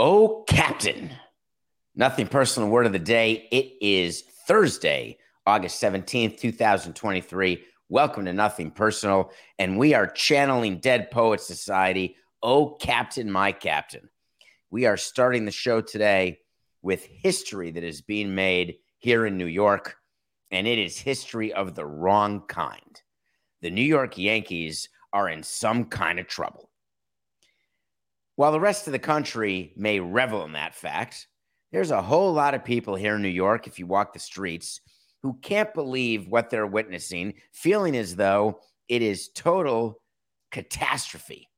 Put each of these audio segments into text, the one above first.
Oh, Captain. Nothing personal word of the day. It is Thursday, August 17th, 2023. Welcome to Nothing Personal. And we are channeling Dead Poet Society. Oh, Captain, my Captain. We are starting the show today with history that is being made here in New York, and it is history of the wrong kind. The New York Yankees are in some kind of trouble. While the rest of the country may revel in that fact, there's a whole lot of people here in New York, if you walk the streets, who can't believe what they're witnessing, feeling as though it is total catastrophe.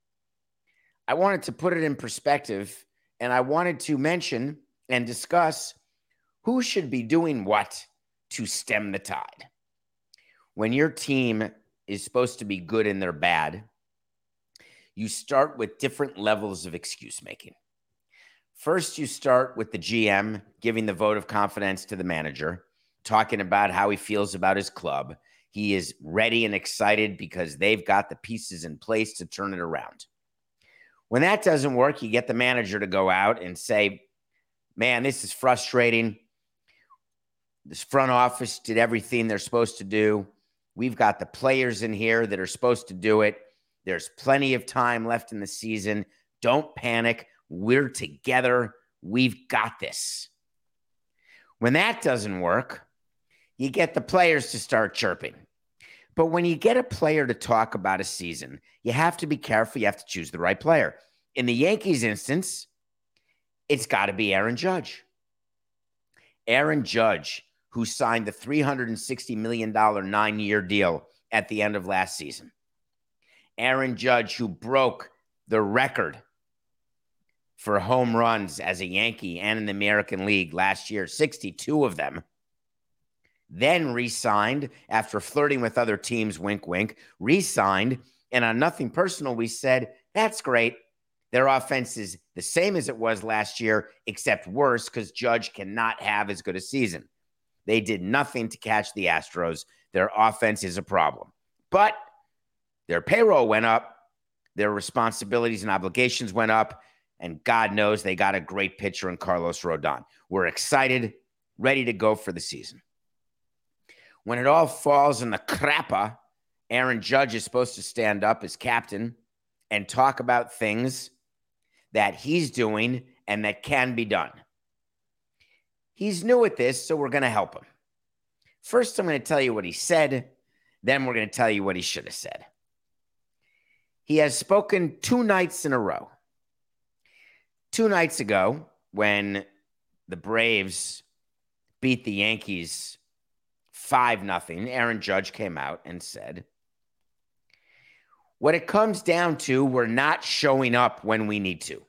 I wanted to put it in perspective and I wanted to mention and discuss who should be doing what to stem the tide. When your team is supposed to be good and they're bad, you start with different levels of excuse making. First, you start with the GM giving the vote of confidence to the manager, talking about how he feels about his club. He is ready and excited because they've got the pieces in place to turn it around. When that doesn't work, you get the manager to go out and say, Man, this is frustrating. This front office did everything they're supposed to do. We've got the players in here that are supposed to do it. There's plenty of time left in the season. Don't panic. We're together. We've got this. When that doesn't work, you get the players to start chirping. But when you get a player to talk about a season, you have to be careful. You have to choose the right player. In the Yankees instance, it's got to be Aaron Judge. Aaron Judge, who signed the $360 million nine year deal at the end of last season. Aaron Judge, who broke the record for home runs as a Yankee and in the American League last year, 62 of them. Then re signed after flirting with other teams, wink, wink, re signed. And on nothing personal, we said, that's great. Their offense is the same as it was last year, except worse because Judge cannot have as good a season. They did nothing to catch the Astros. Their offense is a problem. But their payroll went up, their responsibilities and obligations went up, and God knows they got a great pitcher in Carlos Rodon. We're excited, ready to go for the season. When it all falls in the crappa, Aaron Judge is supposed to stand up as captain and talk about things that he's doing and that can be done. He's new at this, so we're going to help him. First, I'm going to tell you what he said, then, we're going to tell you what he should have said. He has spoken two nights in a row. Two nights ago, when the Braves beat the Yankees 5 nothing, Aaron Judge came out and said, What it comes down to, we're not showing up when we need to,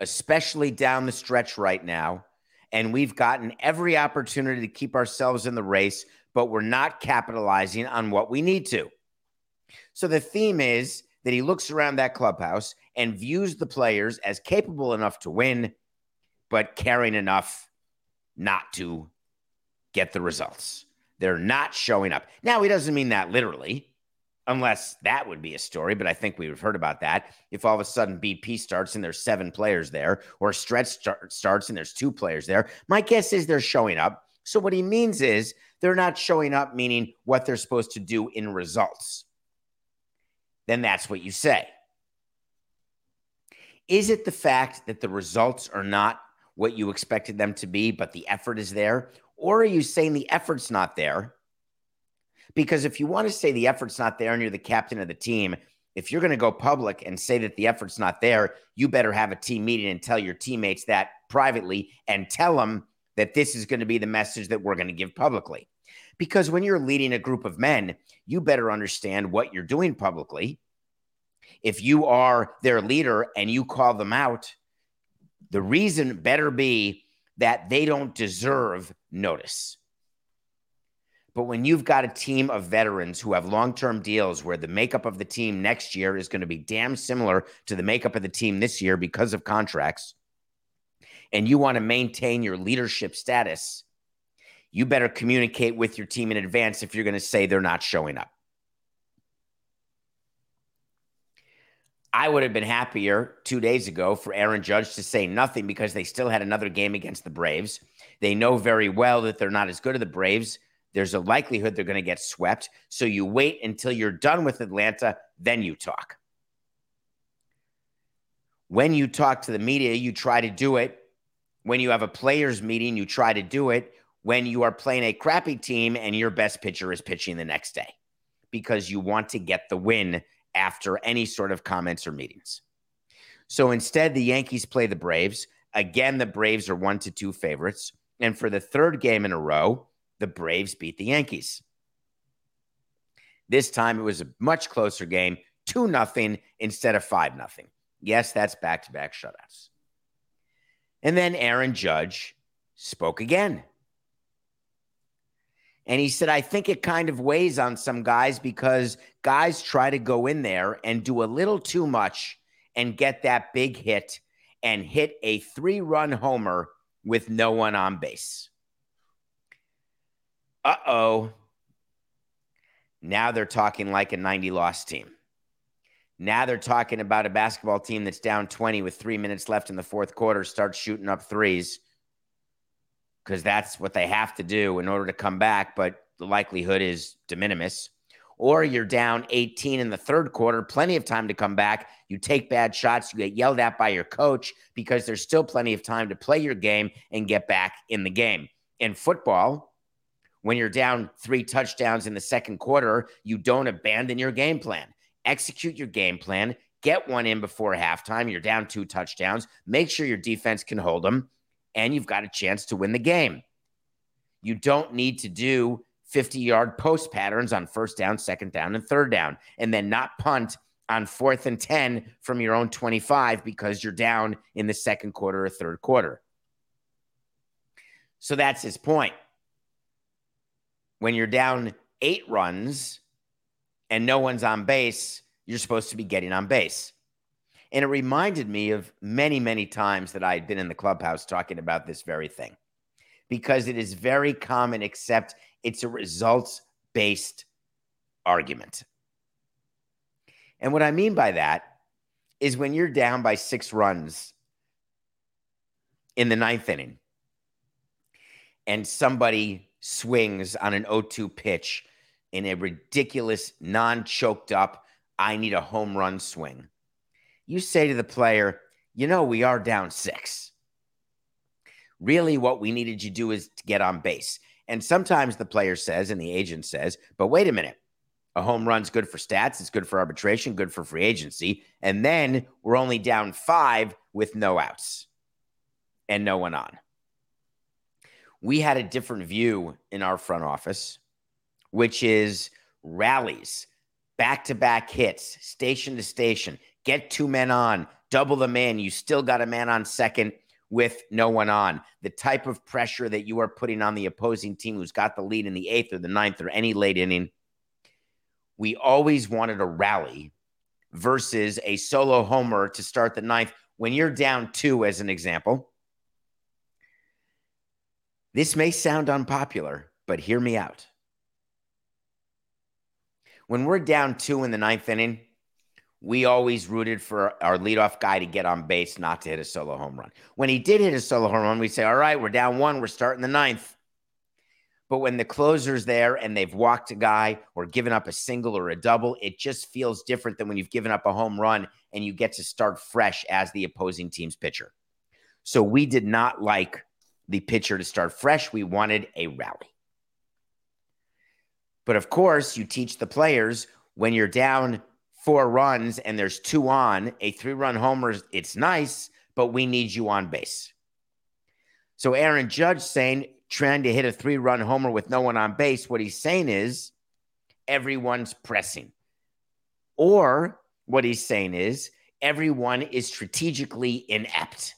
especially down the stretch right now. And we've gotten every opportunity to keep ourselves in the race, but we're not capitalizing on what we need to. So the theme is that he looks around that clubhouse and views the players as capable enough to win, but caring enough not to get the results. They're not showing up. Now, he doesn't mean that literally, unless that would be a story, but I think we've heard about that. If all of a sudden BP starts and there's seven players there, or stretch start, starts and there's two players there, my guess is they're showing up. So, what he means is they're not showing up, meaning what they're supposed to do in results. Then that's what you say. Is it the fact that the results are not what you expected them to be, but the effort is there? Or are you saying the effort's not there? Because if you want to say the effort's not there and you're the captain of the team, if you're going to go public and say that the effort's not there, you better have a team meeting and tell your teammates that privately and tell them that this is going to be the message that we're going to give publicly. Because when you're leading a group of men, you better understand what you're doing publicly. If you are their leader and you call them out, the reason better be that they don't deserve notice. But when you've got a team of veterans who have long term deals where the makeup of the team next year is going to be damn similar to the makeup of the team this year because of contracts, and you want to maintain your leadership status, you better communicate with your team in advance if you're going to say they're not showing up. I would have been happier two days ago for Aaron Judge to say nothing because they still had another game against the Braves. They know very well that they're not as good as the Braves there's a likelihood they're going to get swept. So you wait until you're done with Atlanta, then you talk. When you talk to the media, you try to do it. When you have a players' meeting, you try to do it. When you are playing a crappy team and your best pitcher is pitching the next day because you want to get the win after any sort of comments or meetings. So instead, the Yankees play the Braves. Again, the Braves are one to two favorites. And for the third game in a row, the Braves beat the Yankees. This time it was a much closer game, 2 nothing instead of 5 nothing. Yes, that's back to back shutouts. And then Aaron Judge spoke again. And he said, I think it kind of weighs on some guys because guys try to go in there and do a little too much and get that big hit and hit a three run homer with no one on base uh oh. Now they're talking like a 90 loss team. Now they're talking about a basketball team that's down 20 with three minutes left in the fourth quarter, starts shooting up threes because that's what they have to do in order to come back. But the likelihood is de minimis. Or you're down 18 in the third quarter, plenty of time to come back. You take bad shots, you get yelled at by your coach because there's still plenty of time to play your game and get back in the game. In football, when you're down three touchdowns in the second quarter, you don't abandon your game plan. Execute your game plan, get one in before halftime. You're down two touchdowns. Make sure your defense can hold them, and you've got a chance to win the game. You don't need to do 50 yard post patterns on first down, second down, and third down, and then not punt on fourth and 10 from your own 25 because you're down in the second quarter or third quarter. So that's his point when you're down eight runs and no one's on base, you're supposed to be getting on base. And it reminded me of many, many times that I had been in the clubhouse talking about this very thing because it is very common, except it's a results based argument. And what I mean by that is when you're down by six runs in the ninth inning and somebody swings on an 0-2 pitch in a ridiculous, non-choked up, I need a home run swing. You say to the player, you know, we are down six. Really, what we needed you to do is to get on base. And sometimes the player says, and the agent says, but wait a minute. A home run's good for stats. It's good for arbitration, good for free agency. And then we're only down five with no outs and no one on we had a different view in our front office, which is rallies, back to back hits, station to station, get two men on, double the man. You still got a man on second with no one on. The type of pressure that you are putting on the opposing team who's got the lead in the eighth or the ninth or any late inning. We always wanted a rally versus a solo homer to start the ninth when you're down two, as an example this may sound unpopular, but hear me out. When we're down two in the ninth inning, we always rooted for our leadoff guy to get on base, not to hit a solo home run. When he did hit a solo home run, we say, All right, we're down one, we're starting the ninth. But when the closer's there and they've walked a guy or given up a single or a double, it just feels different than when you've given up a home run and you get to start fresh as the opposing team's pitcher. So we did not like the pitcher to start fresh. We wanted a rally. But of course, you teach the players when you're down four runs and there's two on, a three run homer, it's nice, but we need you on base. So Aaron Judge saying, trying to hit a three run homer with no one on base, what he's saying is everyone's pressing. Or what he's saying is everyone is strategically inept.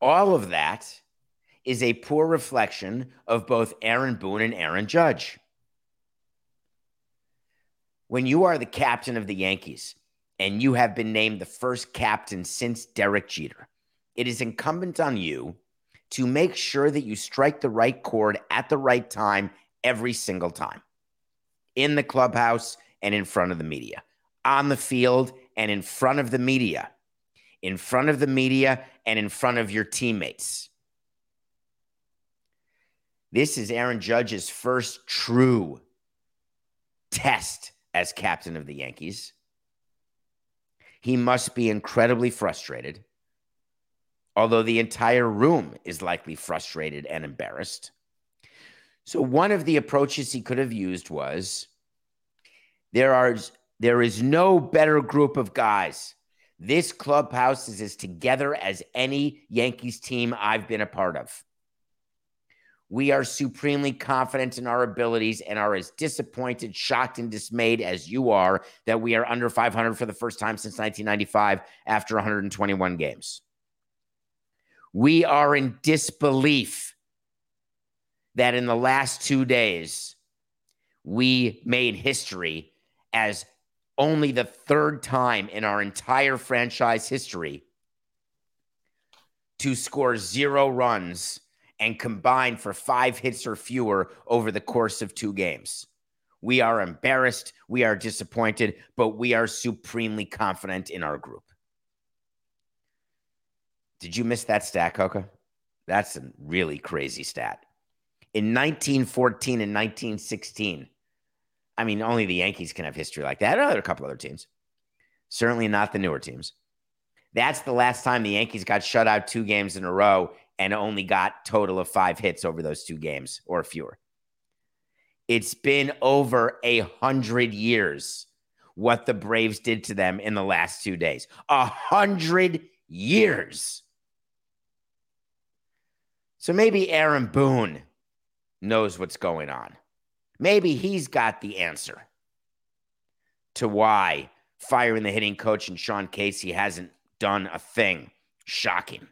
All of that is a poor reflection of both Aaron Boone and Aaron Judge. When you are the captain of the Yankees and you have been named the first captain since Derek Jeter, it is incumbent on you to make sure that you strike the right chord at the right time every single time in the clubhouse and in front of the media, on the field and in front of the media, in front of the media and in front of your teammates. This is Aaron Judge's first true test as captain of the Yankees. He must be incredibly frustrated, although the entire room is likely frustrated and embarrassed. So, one of the approaches he could have used was there, are, there is no better group of guys. This clubhouse is as together as any Yankees team I've been a part of. We are supremely confident in our abilities and are as disappointed, shocked, and dismayed as you are that we are under 500 for the first time since 1995 after 121 games. We are in disbelief that in the last two days, we made history as only the third time in our entire franchise history to score zero runs and combine for five hits or fewer over the course of two games. We are embarrassed. We are disappointed, but we are supremely confident in our group. Did you miss that stat, Coca? That's a really crazy stat. In 1914 and 1916, I mean, only the Yankees can have history like that. There are a couple other teams, certainly not the newer teams. That's the last time the Yankees got shut out two games in a row and only got total of five hits over those two games or fewer. It's been over a hundred years what the Braves did to them in the last two days. A hundred years. So maybe Aaron Boone knows what's going on. Maybe he's got the answer to why firing the hitting coach and Sean Casey hasn't done a thing. Shocking.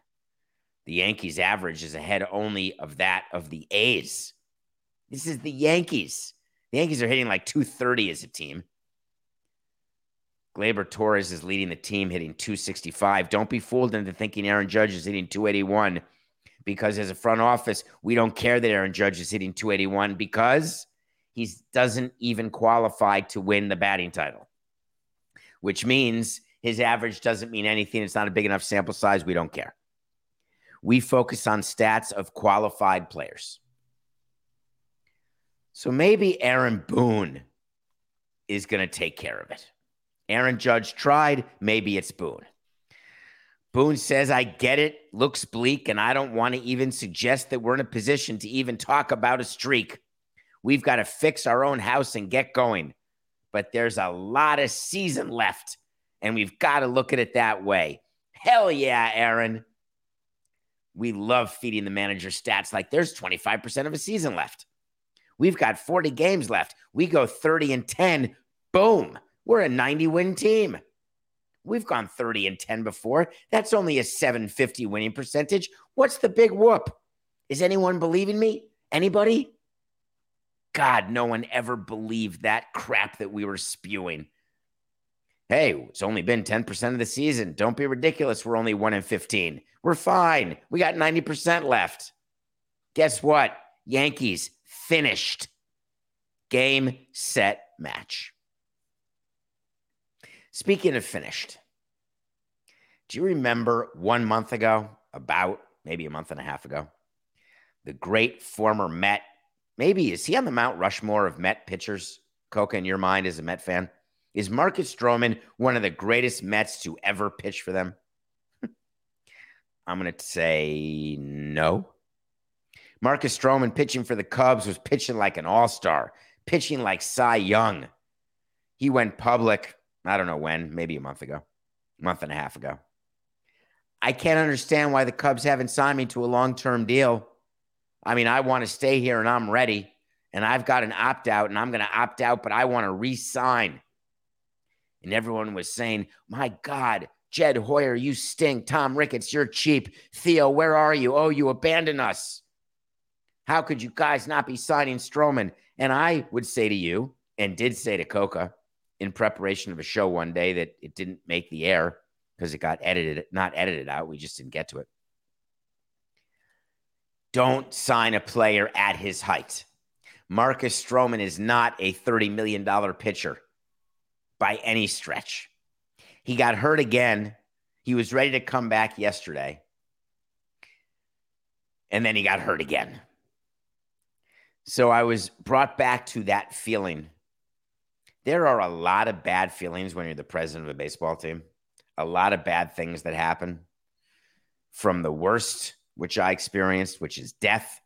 The Yankees' average is ahead only of that of the A's. This is the Yankees. The Yankees are hitting like 230 as a team. Gleyber Torres is leading the team, hitting 265. Don't be fooled into thinking Aaron Judge is hitting 281 because as a front office, we don't care that Aaron Judge is hitting 281 because he doesn't even qualify to win the batting title, which means his average doesn't mean anything. It's not a big enough sample size. We don't care we focus on stats of qualified players. So maybe Aaron Boone is going to take care of it. Aaron Judge tried. Maybe it's Boone. Boone says, I get it, looks bleak, and I don't want to even suggest that we're in a position to even talk about a streak. We've got to fix our own house and get going. But there's a lot of season left, and we've got to look at it that way. Hell yeah, Aaron we love feeding the manager stats like there's 25% of a season left. We've got 40 games left. We go 30 and 10. Boom. We're a 90 win team. We've gone 30 and 10 before. That's only a 750 winning percentage. What's the big whoop? Is anyone believing me? Anybody? God, no one ever believed that crap that we were spewing. Hey, it's only been 10% of the season. Don't be ridiculous. We're only 1 in 15. We're fine. We got 90% left. Guess what? Yankees finished. Game, set, match. Speaking of finished, do you remember one month ago, about maybe a month and a half ago, the great former Met? Maybe is he on the Mount Rushmore of Met pitchers? Coca, in your mind, as a Met fan? Is Marcus Stroman one of the greatest Mets to ever pitch for them? I'm going to say no. Marcus Stroman pitching for the Cubs was pitching like an all star, pitching like Cy Young. He went public, I don't know when, maybe a month ago, a month and a half ago. I can't understand why the Cubs haven't signed me to a long term deal. I mean, I want to stay here and I'm ready, and I've got an opt out, and I'm going to opt out, but I want to re sign. And everyone was saying, My God, Jed Hoyer, you stink. Tom Ricketts, you're cheap. Theo, where are you? Oh, you abandoned us. How could you guys not be signing Stroman? And I would say to you, and did say to Coca in preparation of a show one day that it didn't make the air because it got edited, not edited out. We just didn't get to it. Don't sign a player at his height. Marcus Stroman is not a $30 million pitcher by any stretch. He got hurt again. He was ready to come back yesterday. And then he got hurt again. So I was brought back to that feeling. There are a lot of bad feelings when you're the president of a baseball team, a lot of bad things that happen from the worst, which I experienced, which is death,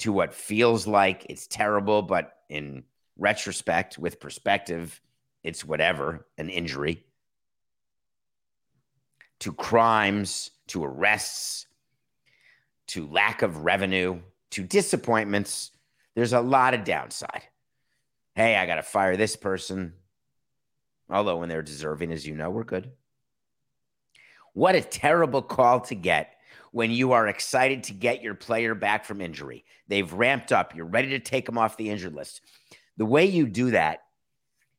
to what feels like it's terrible, but in retrospect, with perspective, it's whatever, an injury, to crimes, to arrests, to lack of revenue, to disappointments there's a lot of downside. Hey, I got to fire this person. Although, when they're deserving, as you know, we're good. What a terrible call to get when you are excited to get your player back from injury. They've ramped up, you're ready to take them off the injured list. The way you do that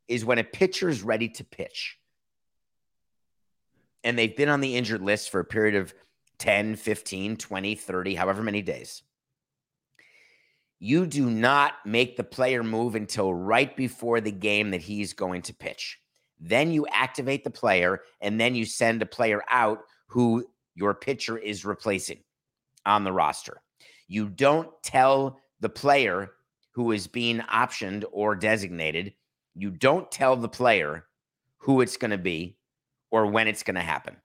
is when a pitcher is ready to pitch and they've been on the injured list for a period of 10, 15, 20, 30, however many days you do not make the player move until right before the game that he's going to pitch. Then you activate the player, and then you send a player out who your pitcher is replacing on the roster. You don't tell the player who is being optioned or designated, you don't tell the player who it's going to be or when it's going to happen.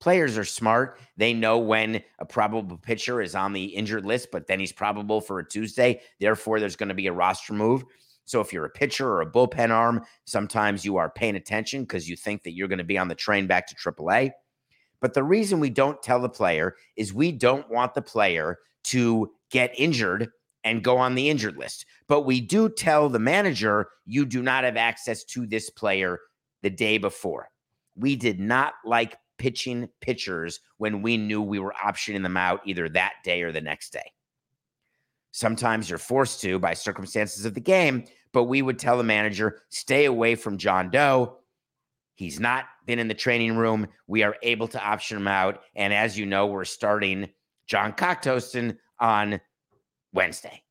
Players are smart. They know when a probable pitcher is on the injured list, but then he's probable for a Tuesday. Therefore, there's going to be a roster move. So if you're a pitcher or a bullpen arm, sometimes you are paying attention because you think that you're going to be on the train back to AAA. But the reason we don't tell the player is we don't want the player to get injured and go on the injured list. But we do tell the manager you do not have access to this player the day before. We did not like pitching pitchers when we knew we were optioning them out either that day or the next day. Sometimes you're forced to by circumstances of the game, but we would tell the manager, stay away from John Doe. He's not been in the training room. We are able to option him out. And as you know, we're starting John Cocktoaston on Wednesday.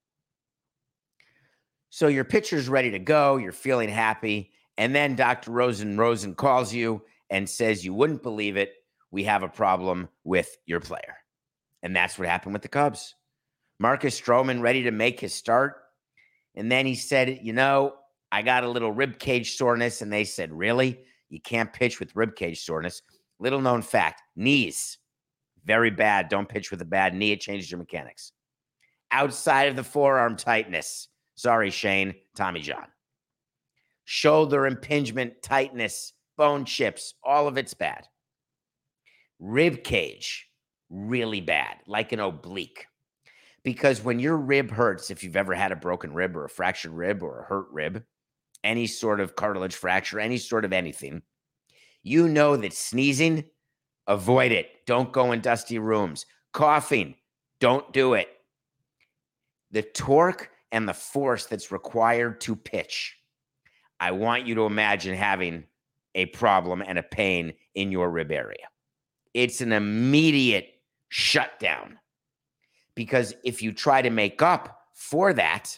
So your pitcher's ready to go. You're feeling happy. And then Dr. Rosen Rosen calls you and says, You wouldn't believe it. We have a problem with your player. And that's what happened with the Cubs. Marcus Stroman ready to make his start. And then he said, You know, I got a little rib cage soreness. And they said, Really? You can't pitch with rib cage soreness. Little known fact knees, very bad. Don't pitch with a bad knee. It changes your mechanics. Outside of the forearm tightness. Sorry, Shane, Tommy John. Shoulder impingement tightness bone chips, all of it's bad. Rib cage, really bad, like an oblique. Because when your rib hurts, if you've ever had a broken rib or a fractured rib or a hurt rib, any sort of cartilage fracture, any sort of anything, you know that sneezing, avoid it. Don't go in dusty rooms. Coughing, don't do it. The torque and the force that's required to pitch. I want you to imagine having a problem and a pain in your rib area. It's an immediate shutdown because if you try to make up for that,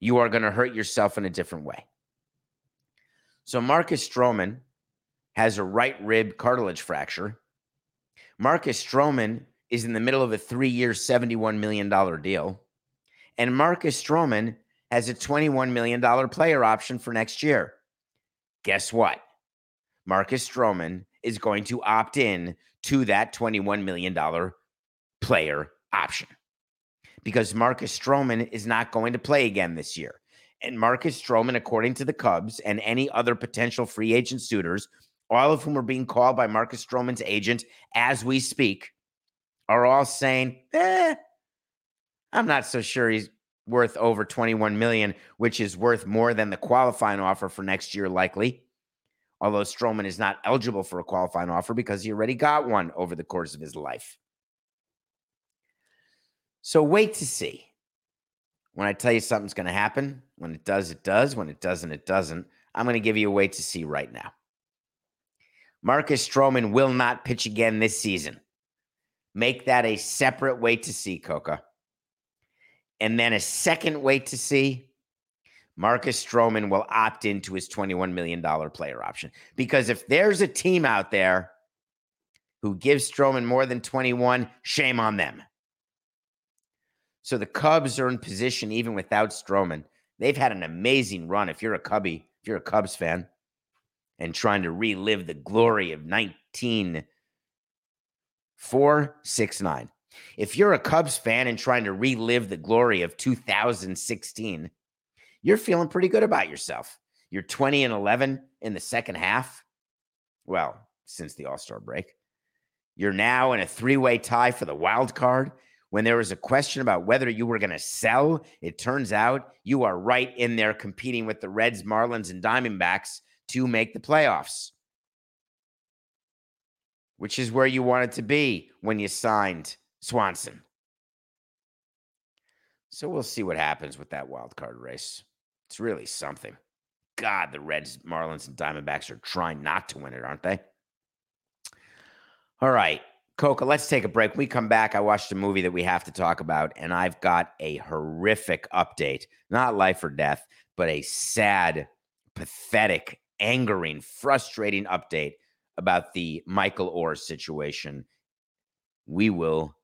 you are going to hurt yourself in a different way. So Marcus Stroman has a right rib cartilage fracture. Marcus Stroman is in the middle of a three year, $71 million deal. And Marcus Stroman has a $21 million player option for next year. Guess what? Marcus Stroman is going to opt in to that $21 million player option because Marcus Stroman is not going to play again this year. And Marcus Stroman, according to the Cubs and any other potential free agent suitors, all of whom are being called by Marcus Stroman's agent as we speak, are all saying, eh, I'm not so sure he's worth over 21 million, which is worth more than the qualifying offer for next year, likely. Although Stroman is not eligible for a qualifying offer because he already got one over the course of his life. So wait to see. When I tell you something's going to happen, when it does, it does. When it doesn't, it doesn't. I'm going to give you a wait to see right now. Marcus Stroman will not pitch again this season. Make that a separate wait to see, Coca. And then a second wait to see Marcus Stroman will opt into his $21 million player option. Because if there's a team out there who gives Stroman more than 21, shame on them. So the Cubs are in position even without Stroman. They've had an amazing run. If you're a Cubby, if you're a Cubs fan and trying to relive the glory of 19 469. If you're a Cubs fan and trying to relive the glory of 2016, you're feeling pretty good about yourself. You're 20 and 11 in the second half. Well, since the All Star break, you're now in a three way tie for the wild card. When there was a question about whether you were going to sell, it turns out you are right in there competing with the Reds, Marlins, and Diamondbacks to make the playoffs which is where you wanted to be when you signed Swanson. So we'll see what happens with that wild card race. It's really something. God, the Reds, Marlins, and Diamondbacks are trying not to win it, aren't they? All right, Coca, let's take a break. When we come back. I watched a movie that we have to talk about, and I've got a horrific update. Not life or death, but a sad, pathetic, angering, frustrating update about the Michael Oher situation. We will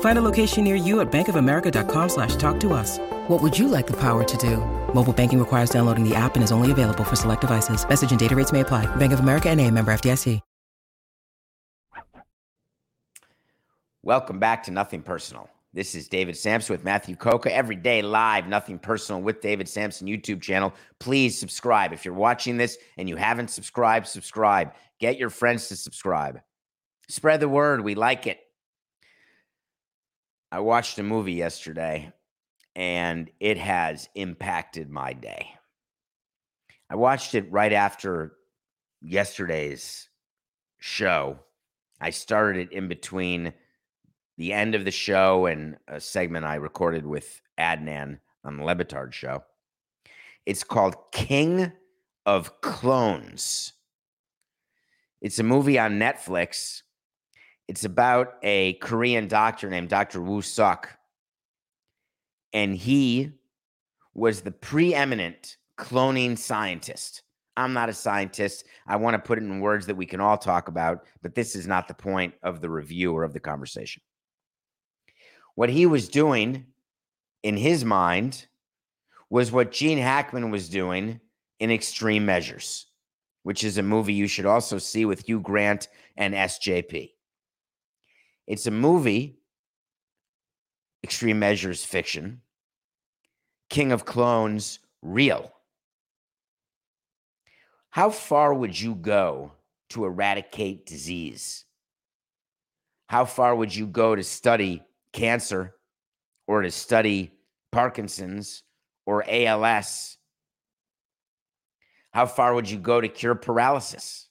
Find a location near you at bankofamerica.com slash talk to us. What would you like the power to do? Mobile banking requires downloading the app and is only available for select devices. Message and data rates may apply. Bank of America and a member FDIC. Welcome back to Nothing Personal. This is David Samson with Matthew Coca. Every day live, Nothing Personal with David Samson YouTube channel. Please subscribe. If you're watching this and you haven't subscribed, subscribe. Get your friends to subscribe. Spread the word. We like it. I watched a movie yesterday and it has impacted my day. I watched it right after yesterday's show. I started it in between the end of the show and a segment I recorded with Adnan on the Le Batard show. It's called King of Clones. It's a movie on Netflix it's about a Korean doctor named Dr. Woo Suk. And he was the preeminent cloning scientist. I'm not a scientist. I want to put it in words that we can all talk about, but this is not the point of the review or of the conversation. What he was doing in his mind was what Gene Hackman was doing in Extreme Measures, which is a movie you should also see with Hugh Grant and SJP. It's a movie, Extreme Measures fiction, King of Clones real. How far would you go to eradicate disease? How far would you go to study cancer or to study Parkinson's or ALS? How far would you go to cure paralysis?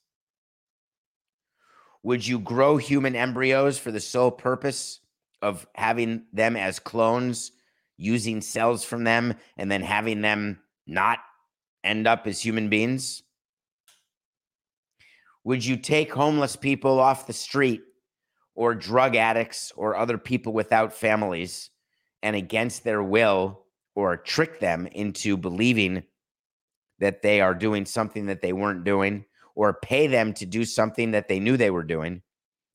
Would you grow human embryos for the sole purpose of having them as clones, using cells from them, and then having them not end up as human beings? Would you take homeless people off the street or drug addicts or other people without families and against their will or trick them into believing that they are doing something that they weren't doing or pay them to do something that they knew they were doing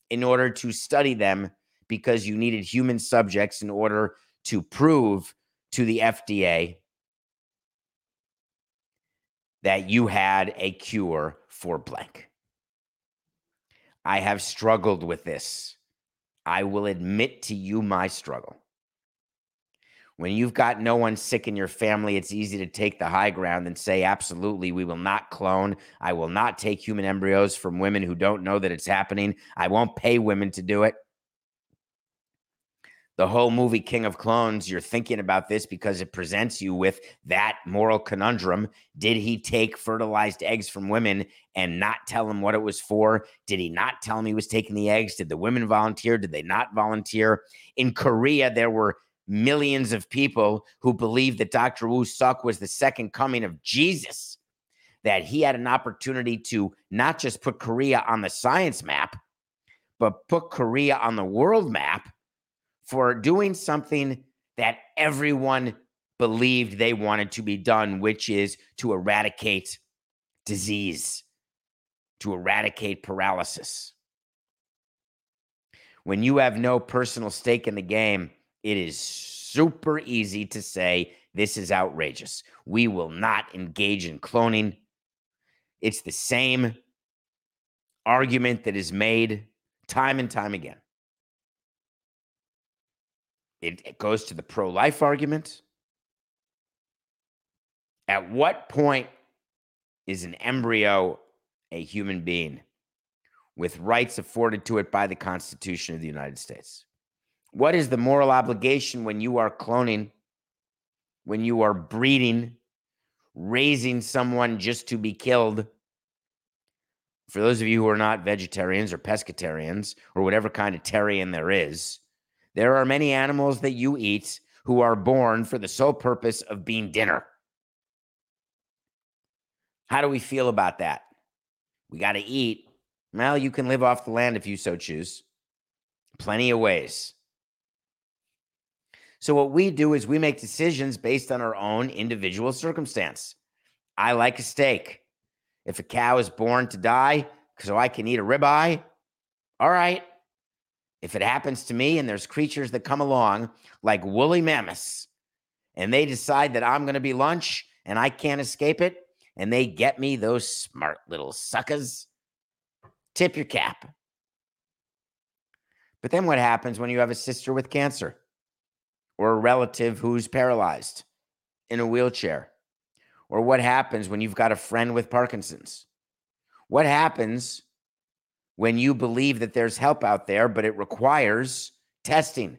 in order to study them because you needed human subjects in order to prove to the FDA that you had a cure for blank. I have struggled with this. I will admit to you my struggle. When you've got no one sick in your family, it's easy to take the high ground and say, absolutely, we will not clone. I will not take human embryos from women who don't know that it's happening. I won't pay women to do it the whole movie King of Clones, you're thinking about this because it presents you with that moral conundrum. Did he take fertilized eggs from women and not tell them what it was for? Did he not tell them he was taking the eggs? Did the women volunteer? Did they not volunteer? In Korea, there were millions of people who believed that Dr. Woo Suk was the second coming of Jesus, that he had an opportunity to not just put Korea on the science map, but put Korea on the world map for doing something that everyone believed they wanted to be done, which is to eradicate disease, to eradicate paralysis. When you have no personal stake in the game, it is super easy to say, This is outrageous. We will not engage in cloning. It's the same argument that is made time and time again. It, it goes to the pro life argument. At what point is an embryo a human being with rights afforded to it by the Constitution of the United States? What is the moral obligation when you are cloning, when you are breeding, raising someone just to be killed? For those of you who are not vegetarians or pescatarians or whatever kind of tarian there is, there are many animals that you eat who are born for the sole purpose of being dinner. How do we feel about that? We got to eat. Well, you can live off the land if you so choose. Plenty of ways. So, what we do is we make decisions based on our own individual circumstance. I like a steak. If a cow is born to die so I can eat a ribeye, all right, if it happens to me and there's creatures that come along like woolly mammoths and they decide that I'm going to be lunch and I can't escape it and they get me those smart little suckers, tip your cap. But then what happens when you have a sister with cancer or a relative who's paralyzed in a wheelchair? Or what happens when you've got a friend with Parkinson's? What happens when you believe that there's help out there, but it requires testing.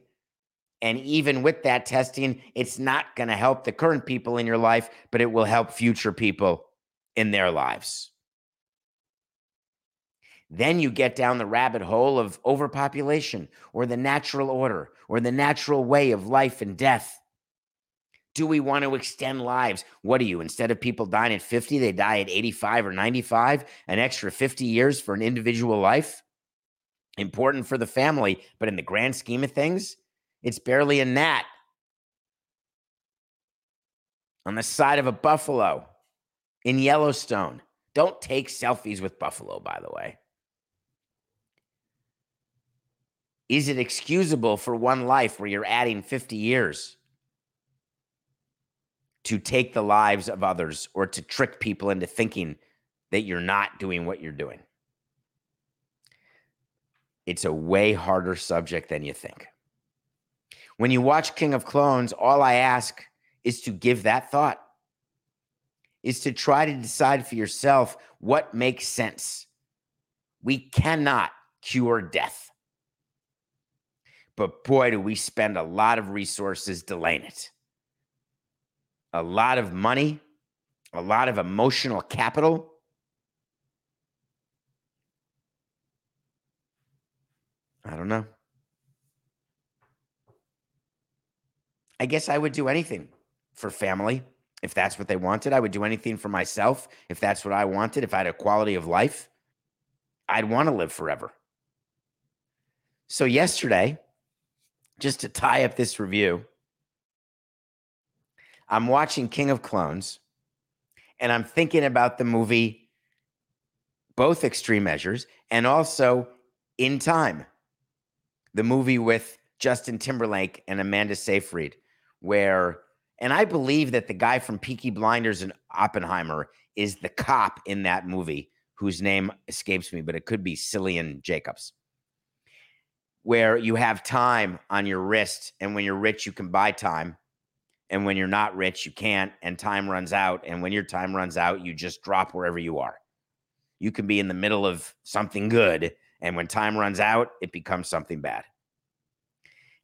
And even with that testing, it's not going to help the current people in your life, but it will help future people in their lives. Then you get down the rabbit hole of overpopulation or the natural order or the natural way of life and death. Do we want to extend lives? What do you, instead of people dying at 50, they die at 85 or 95, an extra 50 years for an individual life? Important for the family, but in the grand scheme of things, it's barely a gnat on the side of a buffalo in Yellowstone. Don't take selfies with buffalo, by the way. Is it excusable for one life where you're adding 50 years? to take the lives of others or to trick people into thinking that you're not doing what you're doing. It's a way harder subject than you think. When you watch King of Clones, all I ask is to give that thought, is to try to decide for yourself what makes sense. We cannot cure death. But boy, do we spend a lot of resources delaying it a lot of money, a lot of emotional capital. I don't know. I guess I would do anything for family if that's what they wanted. I would do anything for myself if that's what I wanted. If I had a quality of life, I'd want to live forever. So, yesterday, just to tie up this review, I'm watching King of Clones and I'm thinking about the movie, both Extreme Measures and also In Time, the movie with Justin Timberlake and Amanda Seyfried, where, and I believe that the guy from Peaky Blinders and Oppenheimer is the cop in that movie whose name escapes me, but it could be Cillian Jacobs. Where you have time on your wrist, and when you're rich, you can buy time. And when you're not rich, you can't, and time runs out. And when your time runs out, you just drop wherever you are. You can be in the middle of something good, and when time runs out, it becomes something bad.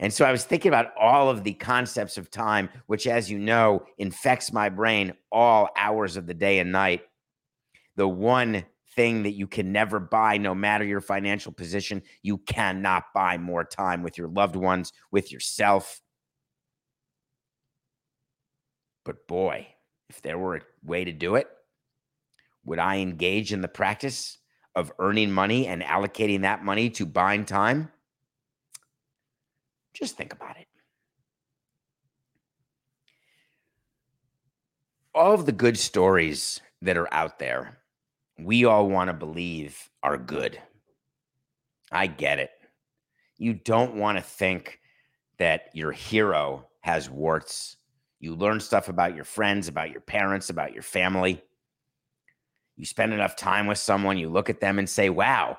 And so I was thinking about all of the concepts of time, which, as you know, infects my brain all hours of the day and night. The one thing that you can never buy, no matter your financial position, you cannot buy more time with your loved ones, with yourself. But boy, if there were a way to do it, would I engage in the practice of earning money and allocating that money to buying time? Just think about it. All of the good stories that are out there, we all want to believe are good. I get it. You don't want to think that your hero has warts you learn stuff about your friends, about your parents, about your family. You spend enough time with someone, you look at them and say, wow,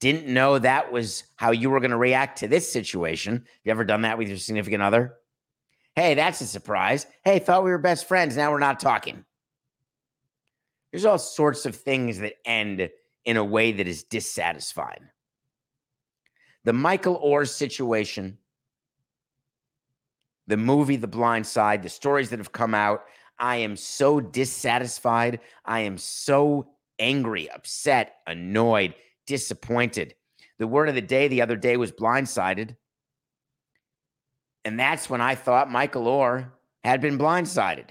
didn't know that was how you were going to react to this situation. You ever done that with your significant other? Hey, that's a surprise. Hey, thought we were best friends. Now we're not talking. There's all sorts of things that end in a way that is dissatisfying. The Michael Oher situation the movie The Blind Side, the stories that have come out. I am so dissatisfied. I am so angry, upset, annoyed, disappointed. The word of the day the other day was blindsided. And that's when I thought Michael Oher had been blindsided.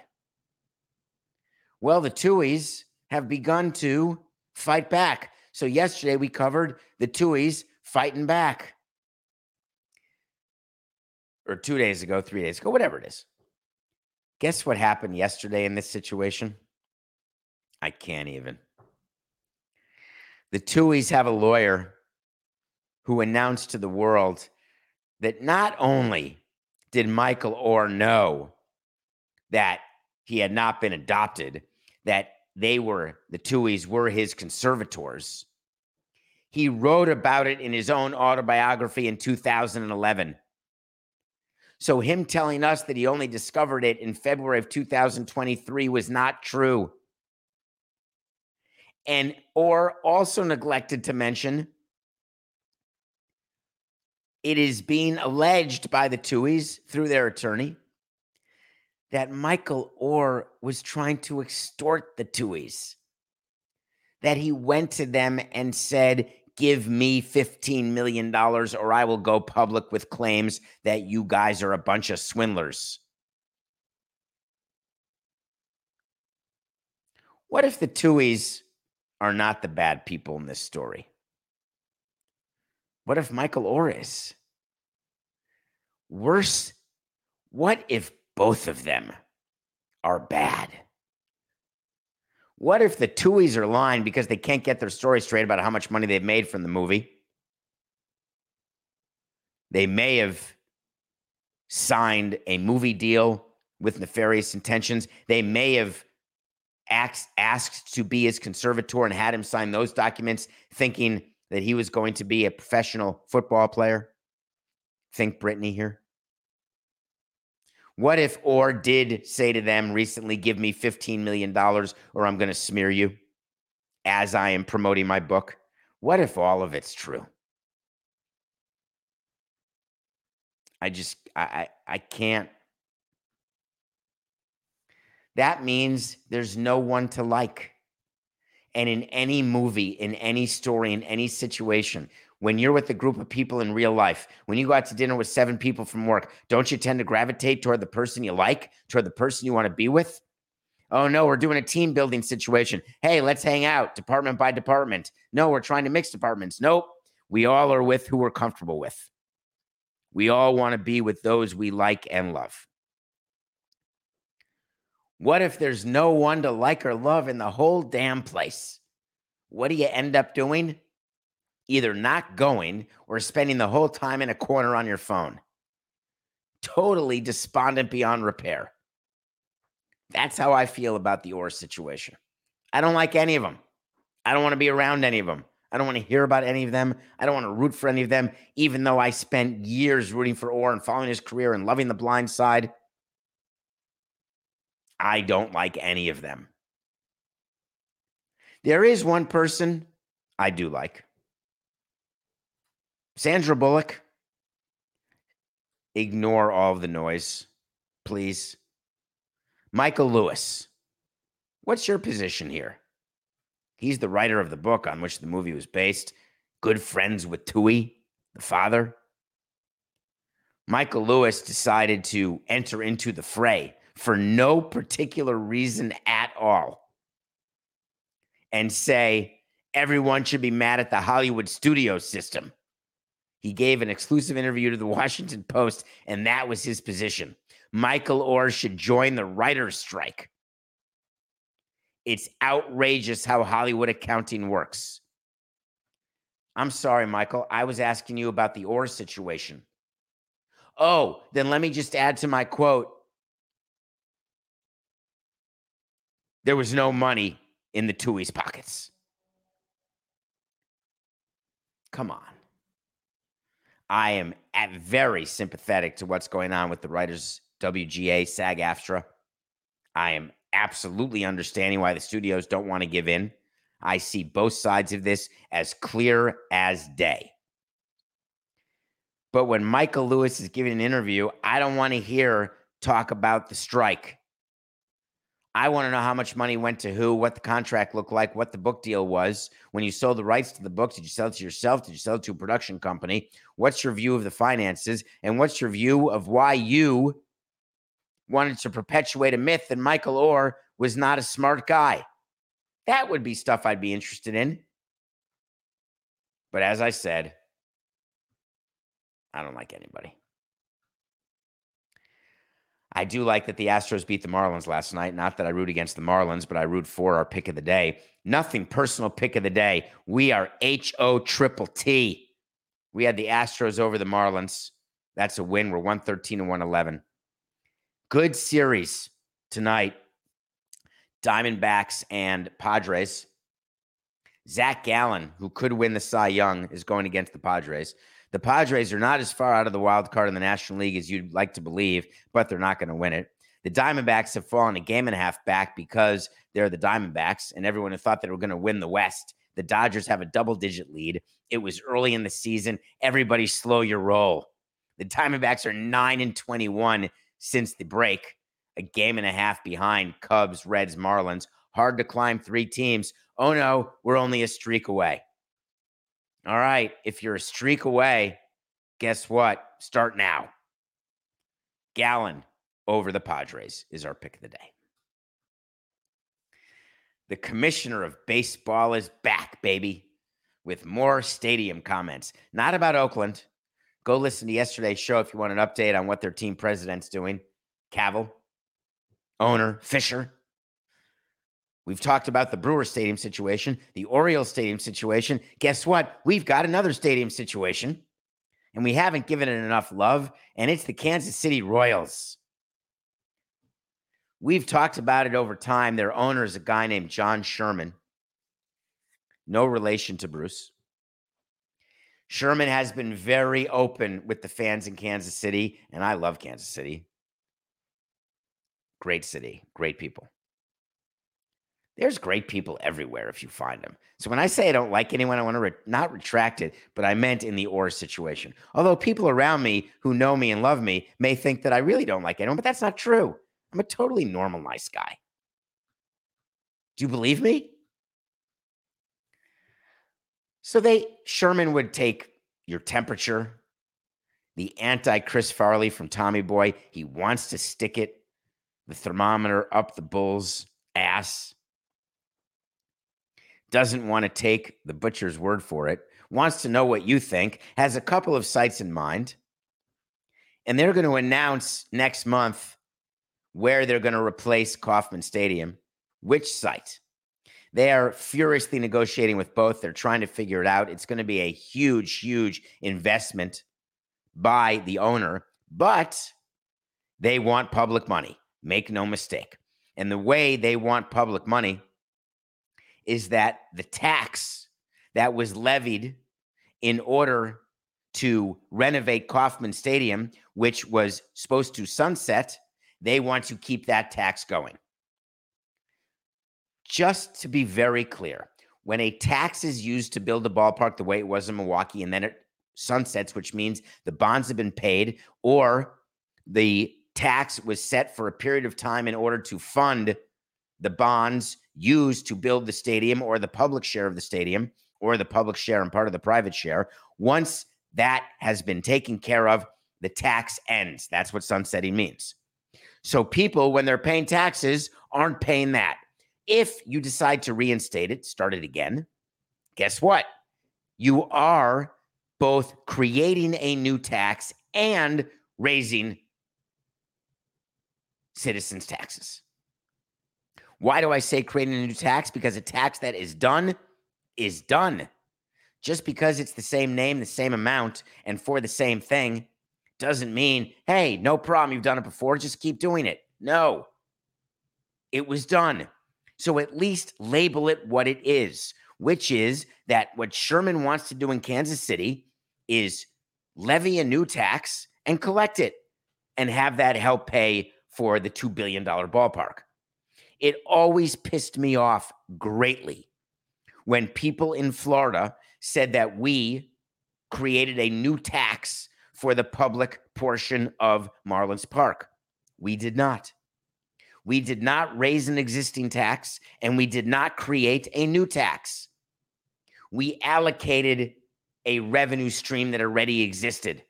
Well, the Tuohys have begun to fight back. So yesterday we covered the Tuohys fighting back or two days ago, three days ago, whatever it is. Guess what happened yesterday in this situation? I can't even. The Tuohys have a lawyer who announced to the world that not only did Michael Oher know that he had not been adopted, that they were, the Tuohys were his conservators, he wrote about it in his own autobiography in 2011. So, him telling us that he only discovered it in February of 2023 was not true. And, or also neglected to mention, it is being alleged by the Tuohys through their attorney that Michael Oher was trying to extort the Tuohys. That he went to them and said, give me $15 million or I will go public with claims that you guys are a bunch of swindlers. What if the Tuohys are not the bad people in this story? What if Michael Oher is? Worse, what if both of them are bad? What if the Tuohys are lying because they can't get their story straight about how much money they've made from the movie? They may have signed a movie deal with nefarious intentions. They may have asked, asked to be his conservator and had him sign those documents thinking that he was going to be a professional football player. Think Britney here. What if Oher did say to them recently, give me $15 million or I'm going to smear you as I am promoting my book? What if all of it's true? I just, I, I, I can't. That means there's no one to like. And in any movie, in any story, in any situation, when you're with a group of people in real life, when you go out to dinner with seven people from work, don't you tend to gravitate toward the person you like, toward the person you want to be with? Oh no, we're doing a team building situation. Hey, let's hang out department by department. No, we're trying to mix departments. Nope. We all are with who we're comfortable with. We all want to be with those we like and love. What if there's no one to like or love in the whole damn place? What do you end up doing? Either not going or spending the whole time in a corner on your phone. Totally despondent beyond repair. That's how I feel about the Oher situation. I don't like any of them. I don't want to be around any of them. I don't want to hear about any of them. I don't want to root for any of them, even though I spent years rooting for Oher and following his career and loving the blind side. I don't like any of them. There is one person I do like Sandra Bullock. Ignore all the noise, please. Michael Lewis, what's your position here? He's the writer of the book on which the movie was based. Good friends with Tuohy, the father. Michael Lewis decided to enter into the fray for no particular reason at all and say everyone should be mad at the Hollywood studio system. He gave an exclusive interview to the Washington Post, and that was his position. Michael Oher should join the writer's strike. It's outrageous how Hollywood accounting works. I'm sorry, Michael. I was asking you about the Oher situation. Oh, then let me just add to my quote. There was no money in the Tuohy's pockets. Come on. I am very sympathetic to what's going on with the writers WGA, SAG AFTRA. I am absolutely understanding why the studios don't want to give in. I see both sides of this as clear as day. But when Michael Lewis is giving an interview, I don't want to hear talk about the strike. I want to know how much money went to who, what the contract looked like, what the book deal was. When you sold the rights to the book, did you sell it to yourself? Did you sell it to a production company? What's your view of the finances? And what's your view of why you wanted to perpetuate a myth that Michael Oher was not a smart guy. That would be stuff I'd be interested in. But as I said, I don't like anybody. I do like that the Astros beat the Marlins last night. Not that I root against the Marlins, but I root for our pick of the day. Nothing personal pick of the day. We are H O triple T. We had the Astros over the Marlins. That's a win. We're 113 and 111. Good series tonight. Diamondbacks and Padres. Zach Gallen, who could win the Cy Young, is going against the Padres. The Padres are not as far out of the wild card in the National League as you'd like to believe, but they're not going to win it. The Diamondbacks have fallen a game and a half back because they're the Diamondbacks, and everyone who thought they were going to win the West. The Dodgers have a double digit lead. It was early in the season. Everybody slow your roll. The Diamondbacks are 9 and 21 since the break, a game and a half behind Cubs, Reds, Marlins. Hard to climb three teams. Oh no, we're only a streak away. All right, if you're a streak away, guess what? Start now. Gallen over the Padres is our pick of the day. The commissioner of baseball is back, baby, with more stadium comments. Not about Oakland, Go listen to yesterday's show if you want an update on what their team president's doing. Kaval, owner, Fisher. We've talked about the Brewer Stadium situation, the Orioles Stadium situation. Guess what? We've got another stadium situation, and we haven't given it enough love, and it's the Kansas City Royals. We've talked about it over time. Their owner is a guy named John Sherman, no relation to Bruce. Sherman has been very open with the fans in Kansas City, and I love Kansas City. Great city, great people. There's great people everywhere if you find them. So when I say I don't like anyone, I want to re- not retract it, but I meant in the Oher situation. Although people around me who know me and love me may think that I really don't like anyone, but that's not true. I'm a totally normal, nice guy. Do you believe me? So they Sherman would take your temperature, the anti Chris Farley from Tommy Boy. He wants to stick it, the thermometer up the bull's ass. Doesn't want to take the butcher's word for it, wants to know what you think, has a couple of sites in mind. And they're going to announce next month where they're going to replace Kauffman Stadium, which site. They are furiously negotiating with both. They're trying to figure it out. It's going to be a huge, huge investment by the owner, but they want public money. Make no mistake. And the way they want public money is that the tax that was levied in order to renovate Kauffman Stadium, which was supposed to sunset, they want to keep that tax going. Just to be very clear, when a tax is used to build a ballpark the way it was in Milwaukee and then it sunsets, which means the bonds have been paid or the tax was set for a period of time in order to fund the bonds used to build the stadium or the public share of the stadium or the public share and part of the private share. Once that has been taken care of, the tax ends. That's what sunsetting means. So people, when they're paying taxes, aren't paying that. If you decide to reinstate it, start it again, guess what? You are both creating a new tax and raising citizens' taxes. Why do I say creating a new tax? Because a tax that is done is done. Just because it's the same name, the same amount, and for the same thing doesn't mean, hey, no problem. You've done it before. Just keep doing it. No, it was done. So at least label it what it is, which is that what Sherman wants to do in Kansas City is levy a new tax and collect it and have that help pay for the $2 billion ballpark. It always pissed me off greatly when people in Florida said that we created a new tax for the public portion of Marlins Park. We did not. We did not raise an existing tax and we did not create a new tax. We allocated a revenue stream that already existed.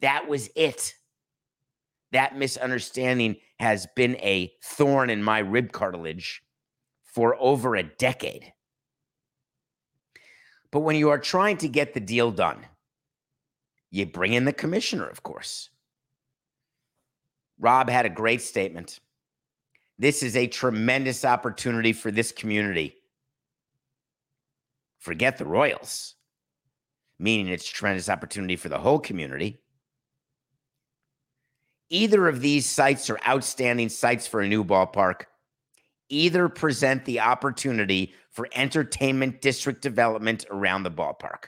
That was it. That misunderstanding has been a thorn in my rib cartilage for over a decade. But when you are trying to get the deal done, you bring in the commissioner, of course. Rob had a great statement. This is a tremendous opportunity for this community. Forget the Royals, meaning it's a tremendous opportunity for the whole community. Either of these sites are outstanding sites for a new ballpark. Either present the opportunity for entertainment district development around the ballpark.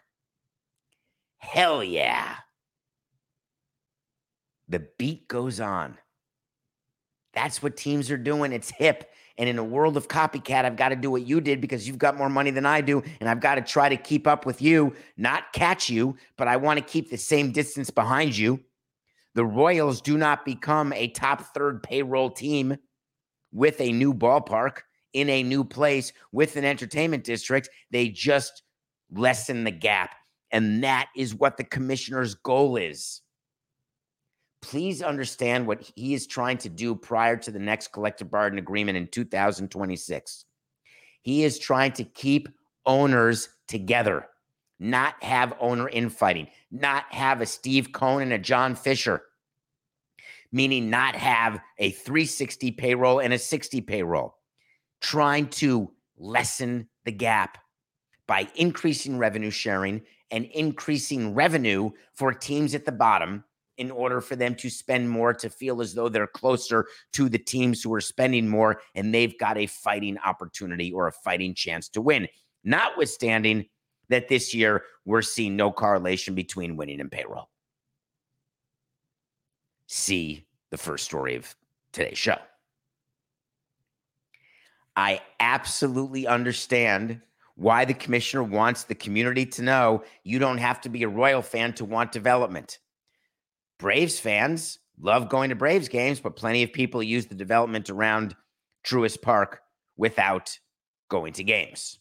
Hell yeah. The beat goes on. That's what teams are doing. It's hip. And in a world of copycat, I've got to do what you did because you've got more money than I do. And I've got to try to keep up with you, not catch you, but I want to keep the same distance behind you. The Royals do not become a top third payroll team with a new ballpark in a new place with an entertainment district. They just lessen the gap. And that is what the commissioner's goal is. Please understand what he is trying to do prior to the next collective bargaining agreement in 2026. He is trying to keep owners together, not have owner infighting, not have a Steve Cohen and a John Fisher, meaning not have a 360 payroll and a 60 payroll, trying to lessen the gap by increasing revenue sharing and increasing revenue for teams at the bottom in order for them to spend more to feel as though they're closer to the teams who are spending more and they've got a fighting opportunity or a fighting chance to win. Notwithstanding that this year we're seeing no correlation between winning and payroll. See the first story of today's show. I absolutely understand why the commissioner wants the community to know you don't have to be a Royal fan to want development. Braves fans love going to Braves games, but plenty of people use the development around Truist Park without going to games.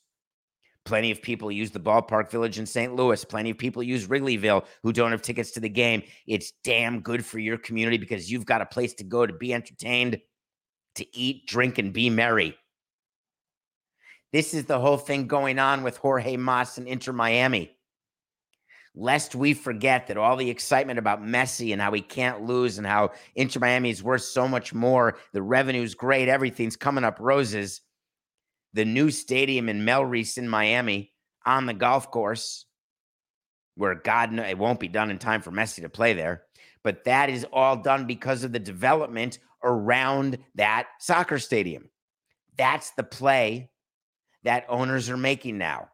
Plenty of people use the ballpark village in St. Louis. Plenty of people use Wrigleyville who don't have tickets to the game. It's damn good for your community because you've got a place to go to be entertained, to eat, drink, and be merry. This is the whole thing going on with Jorge Mas and Inter Miami. Lest we forget that all the excitement about Messi and how he can't lose and how Inter Miami is worth so much more, the revenue's great, everything's coming up roses the new stadium in Melreese in Miami on the golf course, where God knows it won't be done in time for Messi to play there. But that is all done because of the development around that soccer stadium. That's the play that owners are making now.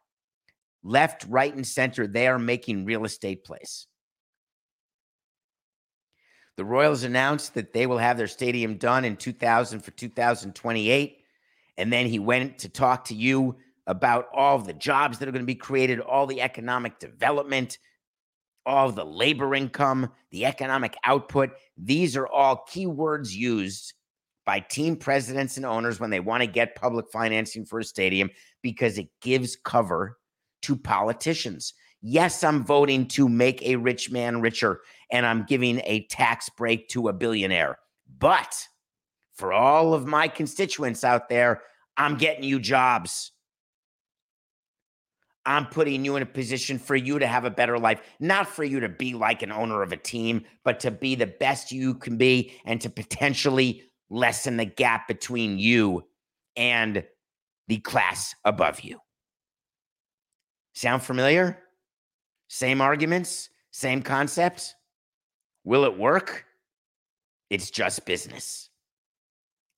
Left, right, and center, they are making real estate plays. The Royals announced that they will have their stadium done in 2000 for 2028. And then he went to talk to you about all the jobs that are going to be created, all the economic development, all the labor income, the economic output. These are all keywords used by team presidents and owners when they want to get public financing for a stadium because it gives cover to politicians. Yes, I'm voting to make a rich man richer and I'm giving a tax break to a billionaire. But for all of my constituents out there, I'm getting you jobs. I'm putting you in a position for you to have a better life, not for you to be like an owner of a team, but to be the best you can be and to potentially lessen the gap between you and the class above you. Sound familiar? Same arguments, same concepts. Will it work? It's just business.